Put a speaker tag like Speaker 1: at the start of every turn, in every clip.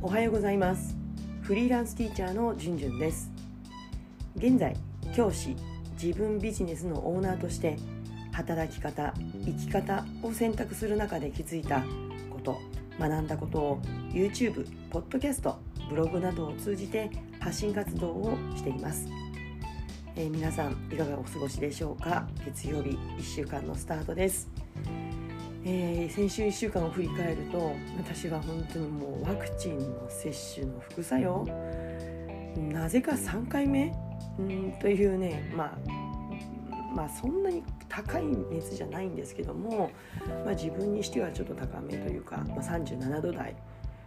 Speaker 1: おはようございます。フリーランスティーチャーのじゅんじゅんです。現在教師自分ビジネスのオーナーとして働き方生き方を選択する中で気づいたこと学んだことを YouTube、ポッドキャスト、ブログなどを通じて発信活動をしています、えー、皆さんいかがお過ごしでしょうか？月曜日1週間のスタートです。えー、先週1週間を振り返ると私は本当にもうワクチンの接種の副作用なぜか3回目？んというねまあまあそんなに高い熱じゃないんですけども、まあ、自分にしてはちょっと高めというか、まあ、37度台、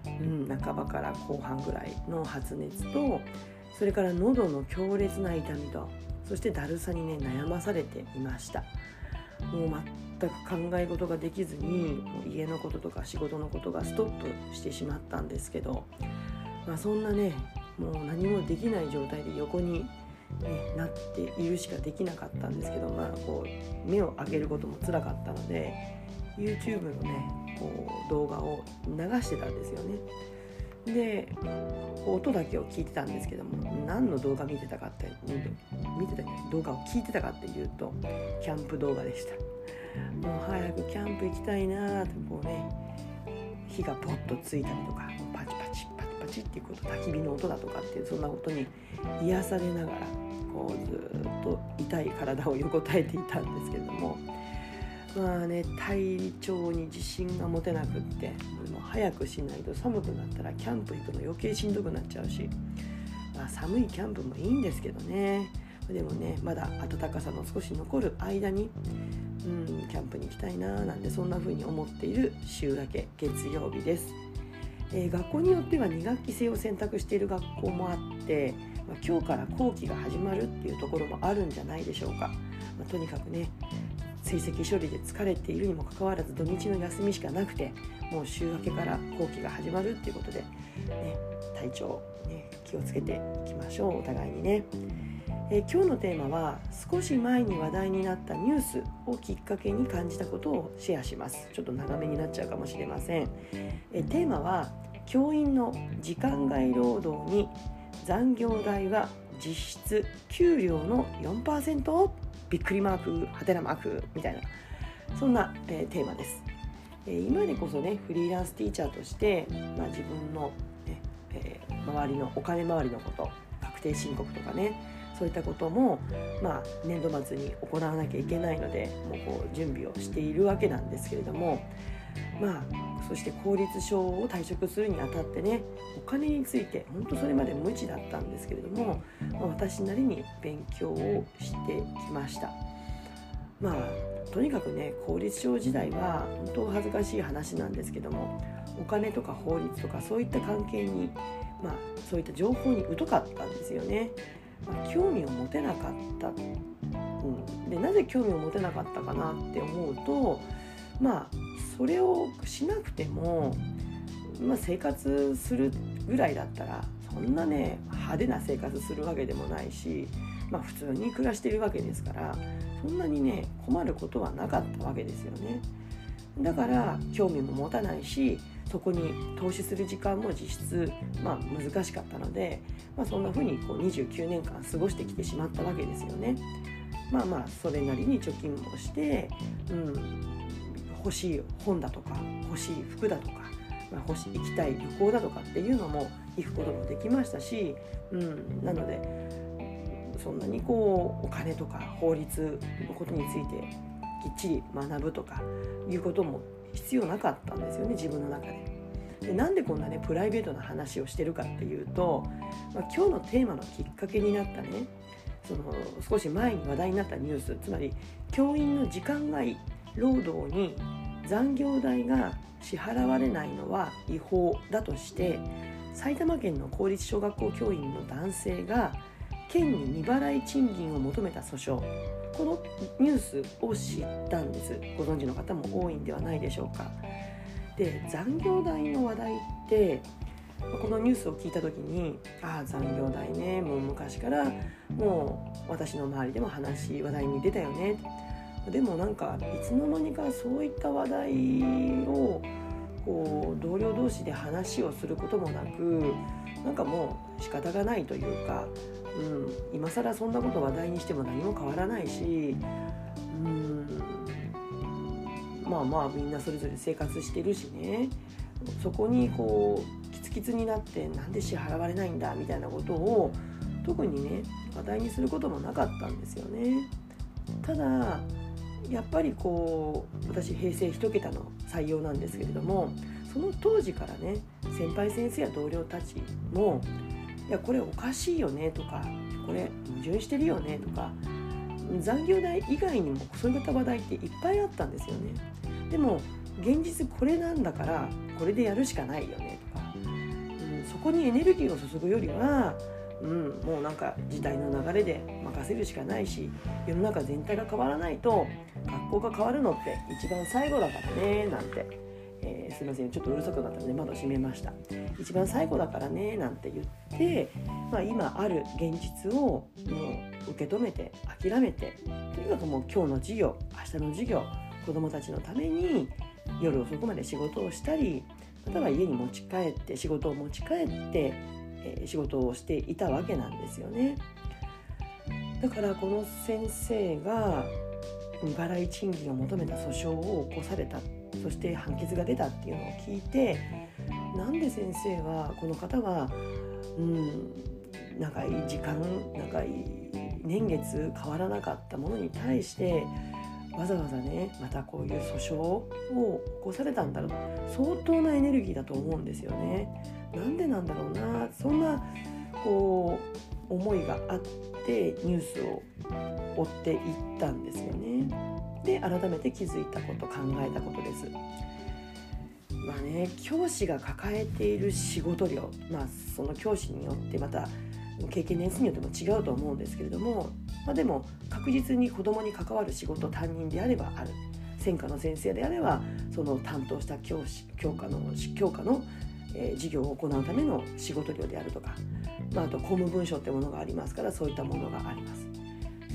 Speaker 1: うん、半ばから後半ぐらいの発熱とそれから喉の強烈な痛みとそしてだるさにね悩まされていました。もう全く考え事ができずに家のこととか仕事のことがストップしてしまったんですけど、まあ、そんなねもう何もできない状態で横にね、なっているしかできなかったんですけど、まあ、こう目を開けることもつらかったので YouTube のねこう動画を流してたんですよね。で音だけを聞いてたんですけども何の動画見てたかって見てた動画を聞いてたかっていうとキャンプ動画でしたもう早くキャンプ行きたいなってこうね火がポッとついたりとかパチパチパチパチっていうこと焚き火の音だとかっていうそんな音に癒されながらこうずっと痛い体を横たえていたんですけれどもまあね体調に自信が持てなくってもう早くしないと寒くなったらキャンプ行くの余計しんどくなっちゃうし、まあ、寒いキャンプもいいんですけどね。でもねまだ暖かさの少し残る間にうんキャンプに行きたいななんてそんな風に思っている週明け月曜日です、えー、学校によっては2学期制を選択している学校もあってまあ、今日から後期が始まるっていうところもあるんじゃないでしょうか、まあ、とにかくね成績処理で疲れているにもかかわらず土日の休みしかなくてもう週明けから後期が始まるっていうことで、ね、体調、ね、気をつけていきましょう。お互いにね。え今日のテーマは少し前に話題になったニュースをきっかけに感じたことをシェアします。ちょっと長めになっちゃうかもしれません。えテーマは教員の時間外労働に残業代は実質給料の4%びっくりマークはてなマークみたいなそんな、えー、テーマです、えー、今でこそねフリーランスティーチャーとして、まあ、自分の、ねえー、周りのお金回りのこと確定申告とかねそういったことも、まあ、年度末に行わなきゃいけないのでもうこう準備をしているわけなんですけれどもまあそして公立小を退職するにあたってねお金について本当それまで無知だったんですけれども、まあ、私なりに勉強をしてきました。まあとにかくね公立小時代は本当恥ずかしい話なんですけどもお金とか法律とかそういった関係にまあそういった情報に疎かったんですよね、興味を持てなかった、うん、でなぜ興味を持てなかったかなって思うとまあそれをしなくても、まあ、生活するぐらいだったらそんなね派手な生活するわけでもないし、まあ、普通に暮らしてるわけですからそんなにね困ることはなかったわけですよね。だから興味も持たないしそこに投資する時間も実質、まあ、難しかったので、まあ、そんな風にこう29年間過ごしてきてしまったわけですよね。まあまあそれなりに貯金もして、うん、欲しい本だとか欲しい服だとか、まあ、欲しい行きたい旅行だとかっていうのも行くこともできましたし、うん、なのでそんなにこうお金とか法律のことについてきっちり学ぶとかいうことも必要なかったんですよね自分の中で。でなんでこんなねプライベートな話をしてるかっていうと、まあ、今日のテーマのきっかけになったねその少し前に話題になったニュースつまり教員の時間外労働に残業代が支払われないのは違法だとして埼玉県の公立小学校教員の男性が県に未払い賃金を求めた訴訟。このニュースを知ったんです。ご存知の方も多いんではないでしょうか。で残業代の話題ってこのニュースを聞いた時にああ残業代ね。もう昔からもう私の周りでも話話題に出たよね。でもなんかいつの間にかそういった話題をこう同僚同士で話をすることもなくなんかもう仕方がないというか、うん、今更そんなこと話題にしても何も変わらないし、うん、まあまあみんなそれぞれ生活してるしね。そこにこうキツキツになってなんで支払われないんだみたいなことを特にね話題にすることもなかったんですよね。ただやっぱりこう私平成1桁の採用なんですけれどもその当時からね先輩先生や同僚たちも「いやこれおかしいよね」とか「これ矛盾してるよね」とか残業代以外にもそういった話題っていっぱいあったんですよね。でも現実これなんだからこれでやるしかないよねとか、うん、そこにエネルギーを注ぐよりはうん、もうなんか時代の流れで任せるしかないし世の中全体が変わらないと学校が変わるのって一番最後だからねなんて、すいませんちょっとうるさくなったので窓閉めました一番最後だからねなんて言って、まあ、今ある現実をもう受け止めて諦めてとにかくもう今日の授業明日の授業子どもたちのために夜遅くまで仕事をしたりまたは家に持ち帰って仕事を持ち帰ってえ仕事をしていたわけなんですよね。だからこの先生が未払い賃金を求めた訴訟を起こされたそして判決が出たっていうのを聞いてなんで先生はこの方は、うん、長い時間長い年月変わらなかったものに対してわざわざねまたこういう訴訟を起こされたんだろう相当なエネルギーだと思うんですよね。なんでなんだろうなそんなこう思いがあってニュースを追っていったんですよね。で改めて気づいたこと考えたことです。まあね教師が抱えている仕事量まあその教師によってまた経験年数によっても違うと思うんですけれども、まあ、でも確実に子どもに関わる仕事担任であればある専科の先生であればその担当した教師教科の教科のえー、事業を行うための仕事量であるとか、まあ、あと公務文書ってものがありますからそういったものがあります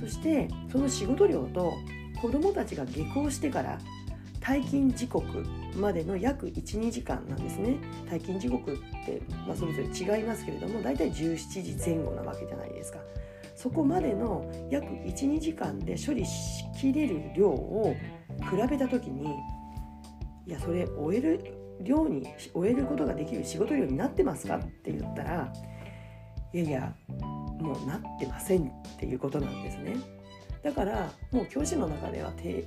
Speaker 1: そしてその仕事量と子どもたちが下校してから退勤時刻までの約12時間なんですね。退勤時刻って、まあ、それぞれ違いますけれども大体17時前後なわけじゃないですか。そこまでの約12時間で処理しきれる量を比べた時にいやそれ終える量に終えることができる仕事量になってますかって言ったらいやいやもうなってませんっていうことなんですね。だからもう教師の中では定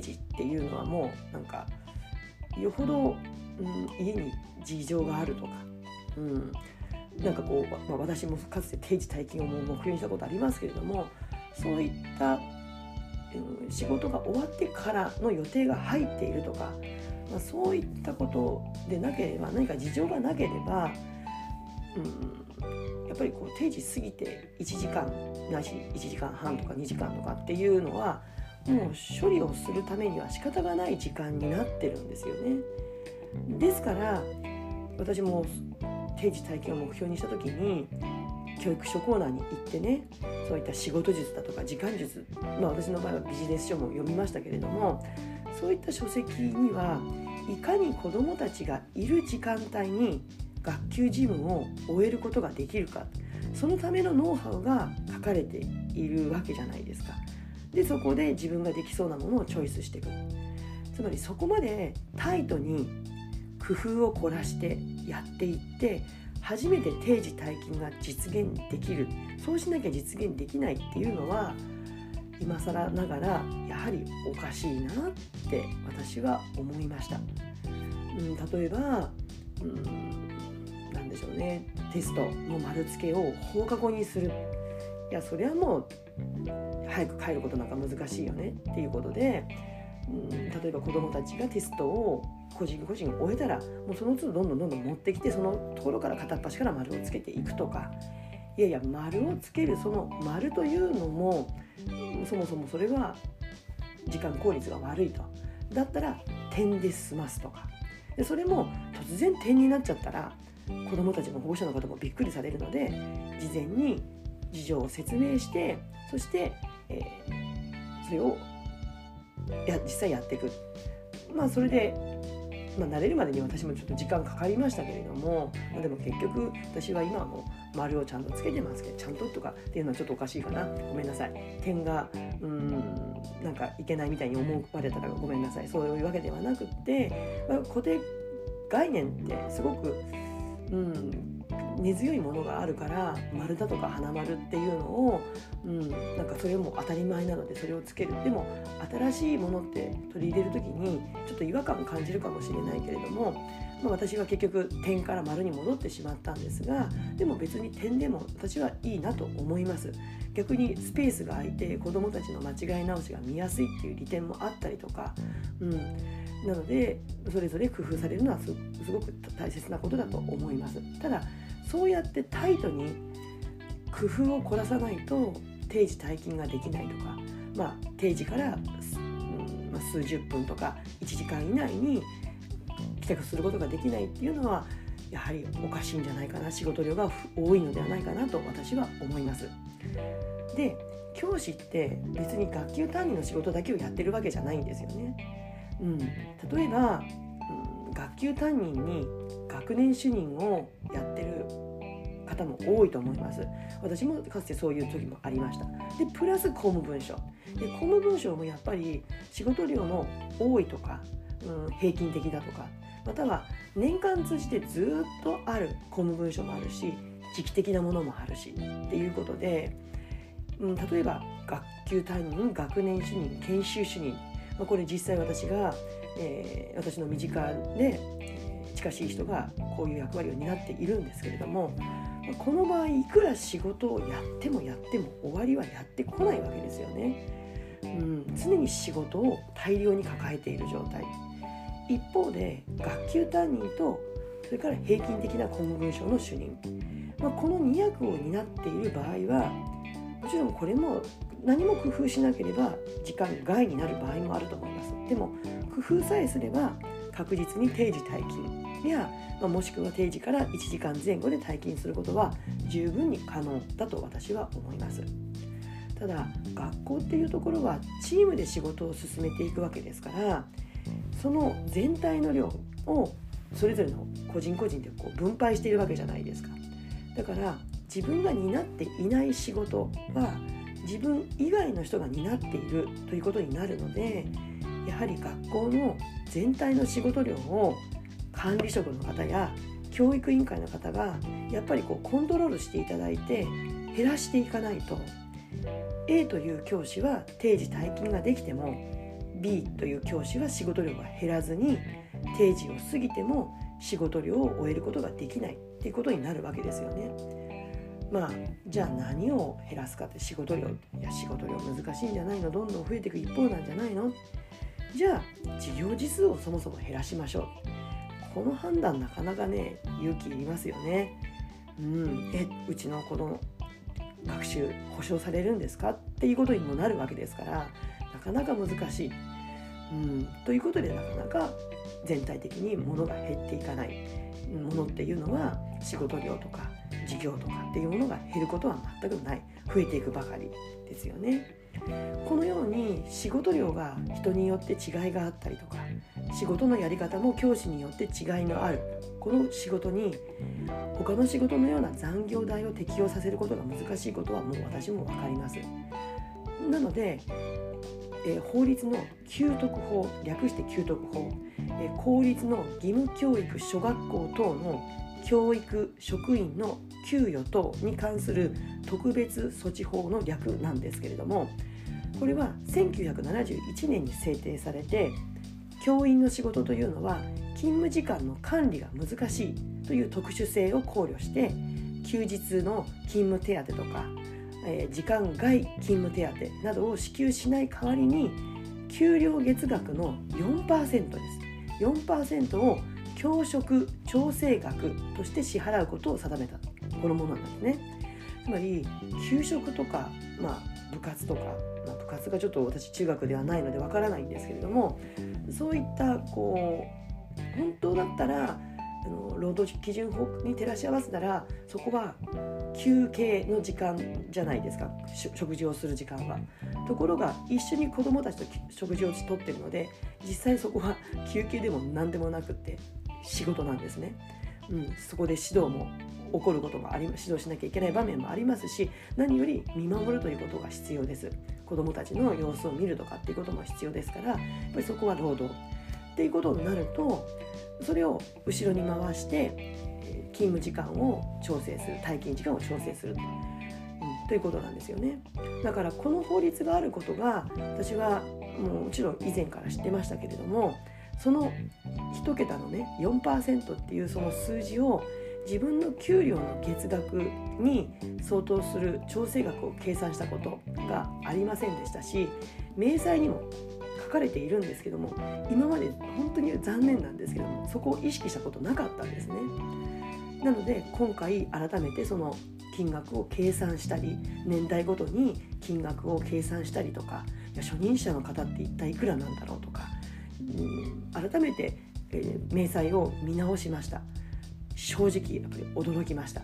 Speaker 1: 時っていうのはもうなんかよほど、うん、家に事情があるとか、うん、なんかこう、まあ、私もかつて定時退勤をも目標にしたことありますけれどもそういった、うん、仕事が終わってからの予定が入っているとかまあ、そういったことでなければ何か事情がなければ、うん、やっぱりこう定時過ぎて1時間なし1時間半とか2時間とかっていうのはもう処理をするためには仕方がない時間になってるんですよね。ですから私も定時体験を目標にした時に教育書コーナーに行ってねそういった仕事術だとか時間術、まあ、私の場合はビジネス書も読みましたけれどもそういった書籍にはいかに子どもたちがいる時間帯に学級事務を終えることができるかそのためのノウハウが書かれているわけじゃないですか。でそこで自分ができそうなものをチョイスしていくつまりそこまでタイトに工夫を凝らしてやっていって初めて定時退勤が実現できるそうしなきゃ実現できないっていうのは今更ながらやはりおかしいなって私は思いました。うん、例えば、うん、でしょうね。テストの丸付けを放課後にする。いやそれはもう早く帰ることなんか難しいよね。っていうことで、うん、例えば子どもたちがテストを個人個人終えたらもうその都度どんどんどんどん持ってきてそのところから片っ端から丸をつけていくとか。いやいや丸をつけるその丸というのもそもそもそれは時間効率が悪いと。だったら点で済ますとか。でそれも突然点になっちゃったら子どもたちの保護者の方もびっくりされるので事前に事情を説明してそして、えー、それをや実際やっていく。まあそれでまあ、慣れるまでに私もちょっと時間かかりましたけれども、まあ、でも結局私は今はもう丸をちゃんとつけてますけどちゃんととかっていうのはちょっとおかしいかなごめんなさい。点がうんなんかいけないみたいに思われたらごめんなさい。そういうわけではなくって、まあ、固定概念ってすごく、うん、根強いものがあるから丸だとか花丸っていうのを、うん、なんかそれも当たり前なのでそれをつける。でも新しいものって取り入れる時にちょっと違和感を感じるかもしれないけれども、まあ、私は結局点から丸に戻ってしまったんですがでも別に点でも私はいいなと思います。逆にスペースが空いて子どもたちの間違い直しが見やすいっていう利点もあったりとか、うん、なのでそれぞれ工夫されるのはすごく大切なことだと思いますただそうやってタイトに工夫を凝らさないと定時退勤ができないとか、まあ、定時から、うんまあ、数十分とか1時間以内に帰宅することができないっていうのはやはりおかしいんじゃないかな仕事量が多いのではないかなと私は思います。で教師って別に学級担任の仕事だけをやってるわけじゃないんですよね。うん、例えば、うん、学級担任に学年主任をやってる方も多いと思います。私もかつてそういう時もありました。でプラス公務文書。で公務文書もやっぱり仕事量の多いとか、うん、平均的だとかまたは年間通じてずっとある公務文書もあるし時期的なものもあるしっていうことで、うん、例えば学級担任学年主任研修主任、まあ、これ実際私が、えー、私の身近で近しい人がこういう役割を担っているんですけれどもこの場合いくら仕事をやってもやっても終わりはやってこないわけですよね。うん、常に仕事を大量に抱えている状態一方で学級担任とそれから平均的な公務文書の主任、まあ、この2役を担っている場合はもちろんこれも何も工夫しなければ時間外になる場合もあると思います。でも工夫さえすれば確実に定時退勤や、まあ、もしくは定時から1時間前後で退勤することは十分に可能だと私は思います。ただ学校っていうところはチームで仕事を進めていくわけですからその全体の量をそれぞれの個人個人でこう分配しているわけじゃないですか。だから自分が担っていない仕事は自分以外の人が担っているということになるのでやはり学校の全体の仕事量を管理職の方や教育委員会の方がやっぱりこうコントロールしていただいて減らしていかないと A という教師は定時退勤ができても B という教師は仕事量が減らずに定時を過ぎても仕事量を終えることができないっていうことになるわけですよね。まあじゃあ何を減らすかって仕事量いや仕事量難しいんじゃないのどんどん増えていく一方なんじゃないの？じゃあ事業時数をそもそも減らしましょう。この判断なかなかね勇気いりますよね。うん。えうちの子の学習保証されるんですか？っていうことにもなるわけですからなかなか難しい、うん、ということでなかなか全体的に物が減っていかない。ものっていうのは仕事量とか事業とかっていうものが減ることは全くない増えていくばかりですよね。このように仕事量が人によって違いがあったりとか仕事のやり方も教師によって違いのあるこの仕事に他の仕事のような残業代を適用させることが難しいことはもう私も分かります。なので、えー、法律の給特法略して給特法、えー、公立の義務教育諸学校等の教育職員の給与等に関する特別措置法の略なんですけれどもこれは1971年に制定されて教員の仕事というのは勤務時間の管理が難しいという特殊性を考慮して休日の勤務手当とか、え、時間外勤務手当などを支給しない代わりに給料月額の4%です。4%を教職調整額として支払うことを定めた。このものなんですね。つまり給食とか、まあ、部活とか、まあ、部活がちょっと私中学ではないのでわからないんですけれどもそういったこう本当だったらあの労働基準法に照らし合わせたらそこは休憩の時間じゃないですか。食事をする時間は。ところが一緒に子どもたちと食事をとってるので実際そこは休憩でも何でもなくって仕事なんですね。うん、そこで指導も起こることもあり指導しなきゃいけない場面もありますし何より見守るということが必要です。子どもたちの様子を見るとかっていうことも必要ですからやっぱりそこは労働。っていうことになるとそれを後ろに回して勤務時間を調整する退勤時間を調整する、うん、ということなんですよね。だからこの法律があることが私はもちろん以前から知ってましたけれどもその1桁のね4%っていうその数字を自分の給料の月額に相当する調整額を計算したことがありませんでしたし明細にも書かれているんですけども今まで本当に残念なんですけどもそこを意識したことなかったんですね。なので今回改めてその金額を計算したり年代ごとに金額を計算したりとかいや初任者の方って一体いくらなんだろう改めて、えー、明細を見直しました。正直やっぱり驚きました。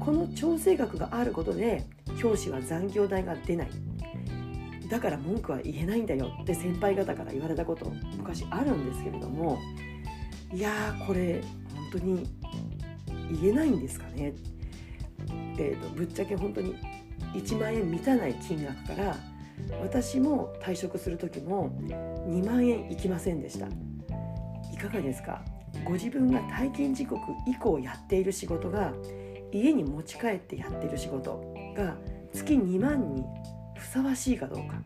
Speaker 1: この調整額があることで教師は残業代が出ない。だから文句は言えないんだよ。って先輩方から言われたこと昔あるんですけれども。いやーこれ本当に言えないんですかね、えーと、ぶっちゃけ本当に1万円満たない金額から私も退職する時も2万円いきませんでした。いかがですか？ご自分が退勤時刻以降やっている仕事が家に持ち帰ってやっている仕事が月2万にふさわしいかどうか。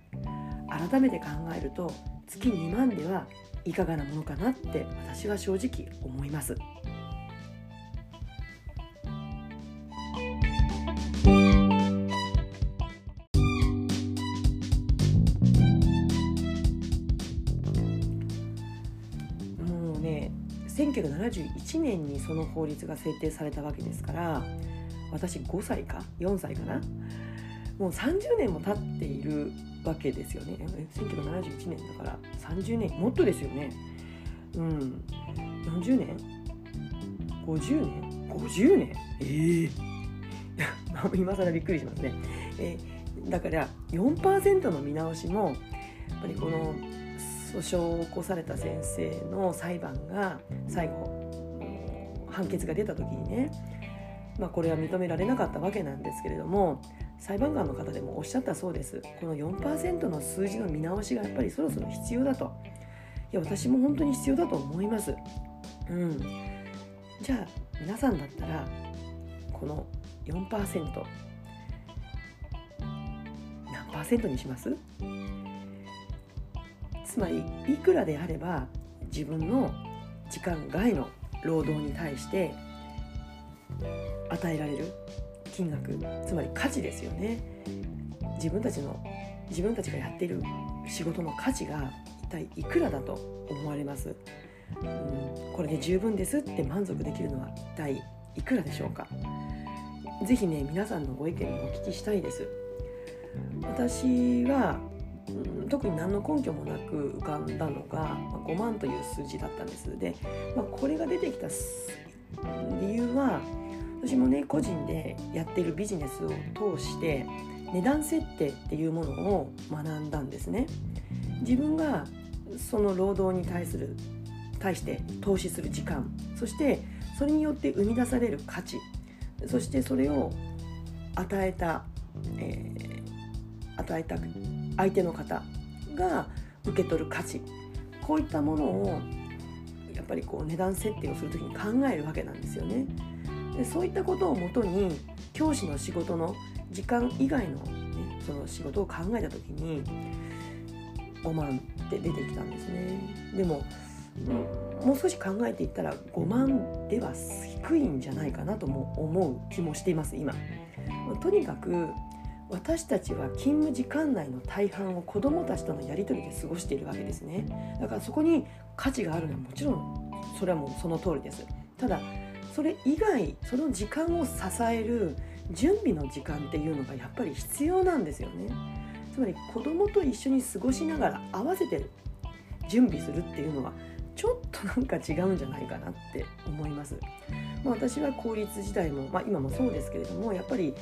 Speaker 1: 改めて考えると月2万ではいかがなものかなって私は正直思います。1971年にその法律が制定されたわけですから私5歳か？4歳かな？もう30年も経っているわけですよね。1971年だから30年もっとですよね。うん。40年？50年？50年？ええー、今更びっくりしますね、え、だから4%の見直しもやっぱりこの訴訟を起こされた先生の裁判が最後判決が出た時にね、まあ、これは認められなかったわけなんですけれども裁判官の方でもおっしゃったそうです。この4%の数字の見直しがやっぱりそろそろ必要だと。いや私も本当に必要だと思います。うん。じゃあ皆さんだったらこの4%何パーセントにします？つまりいくらであれば自分の時間外の労働に対して与えられる金額つまり価値ですよね。自分たちの自分たちがやっている仕事の価値が一体いくらだと思われます、うん、これで十分ですって満足できるのは一体いくらでしょうか？是非ね皆さんのご意見もお聞きしたいです。私は、特に何の根拠もなく浮かんだのが、まあ、5万という数字だったんです。で、まあ、これが出てきた理由は私もね個人でやっているビジネスを通して値段設定っていうものを学んだんですね。自分がその労働に対する対して投資する時間そしてそれによって生み出される価値そしてそれを与えた、えー、与えた相手の方が受け取る価値こういったものをやっぱりこう値段設定をする時に考えるわけなんですよね。でそういったことをもとに教師の仕事の時間以外の,、ね、その仕事を考えた時に5万って出てきたんですね。でももう少し考えていったら5万では低いんじゃないかなとも思う気もしています今。とにかく私たちは勤務時間内の大半を子どもたちとのやり取りで過ごしているわけですね。だからそこに価値があるのはもちろんそれはもうその通りです。ただそれ以外その時間を支える準備の時間っていうのがやっぱり必要なんですよね。つまり子どもと一緒に過ごしながら合わせてる準備するっていうのはちょっとなんか違うんじゃないかなって思います。まあ、私は公立時代も、まあ、今もそうですけれどもやっぱり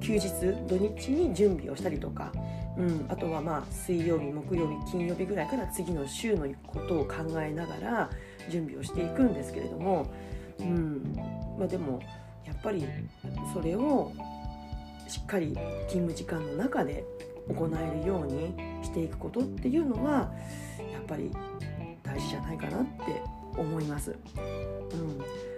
Speaker 1: 休日土日に準備をしたりとか、うん、あとはまあ水曜日木曜日金曜日ぐらいから次の週のことを考えながら準備をしていくんですけれども、うんまあ、でもやっぱりそれをしっかり勤務時間の中で行えるようにしていくことっていうのはやっぱり大事じゃないかなって思います。うん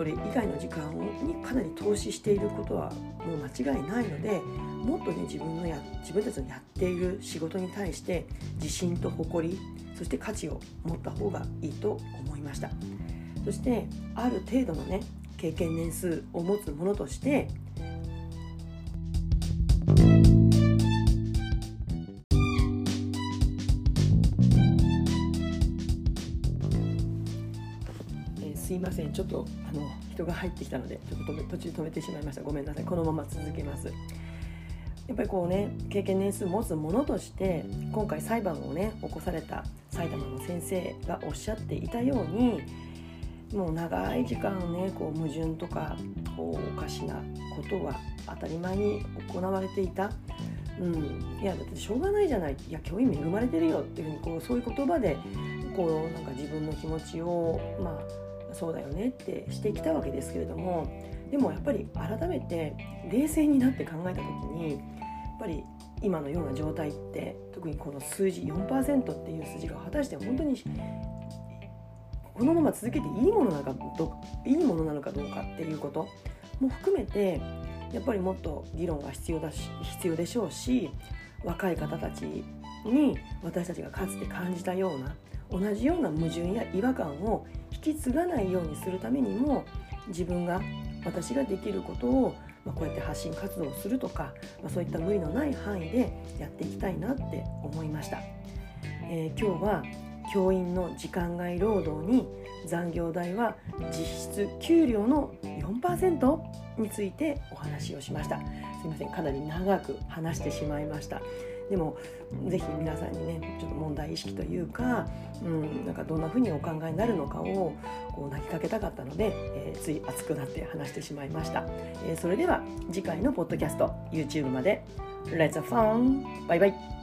Speaker 1: それ以外の時間にかなり投資していることはもう間違いないのでもっとね自分のや自分たちのやっている仕事に対して自信と誇りそして価値を持った方がいいと思いました。そしてある程度のね経験年数を持つものとしてません。ちょっとあの人が入ってきたのでちょっと途中止めてしまいました。ごめんなさい。このまま続けます。やっぱりこうね経験年数持つものとして今回裁判をね起こされた埼玉の先生がおっしゃっていたようにもう長い時間ねこう矛盾とかこうおかしなことが当たり前に行われていた、うん、いやだってしょうがないじゃない。いや教員恵まれてるよっていうふうにこうそういう言葉でこうなんか自分の気持ちをまあそうだよねってしてきたわけですけれどもでもやっぱり改めて冷静になって考えた時にやっぱり今のような状態って特にこの数字4%っていう数字が果たして本当にこのまま続けていいものなのかどいいものなのかどうかっていうことも含めてやっぱりもっと議論が必要だし必要でしょうし若い方たちに私たちがかつて感じたような同じような矛盾や違和感を引き継がないようにするためにも自分が私ができることを、まあ、こうやって発信活動をするとか、まあ、そういった無理のない範囲でやっていきたいなって思いました、えー、今日は教員の時間外労働に残業代は実質給料の4%についてお話をしました。すいません。かなり長く話してしまいました。でもぜひ皆さんにねちょっと問題意識というか,、うん、なんかどんな風にお考えになるのかをこう投げかけたかったので、えー、つい熱くなって話してしまいました、えー、それでは次回のポッドキャスト YouTube まで。Let's have fun! バイバイ。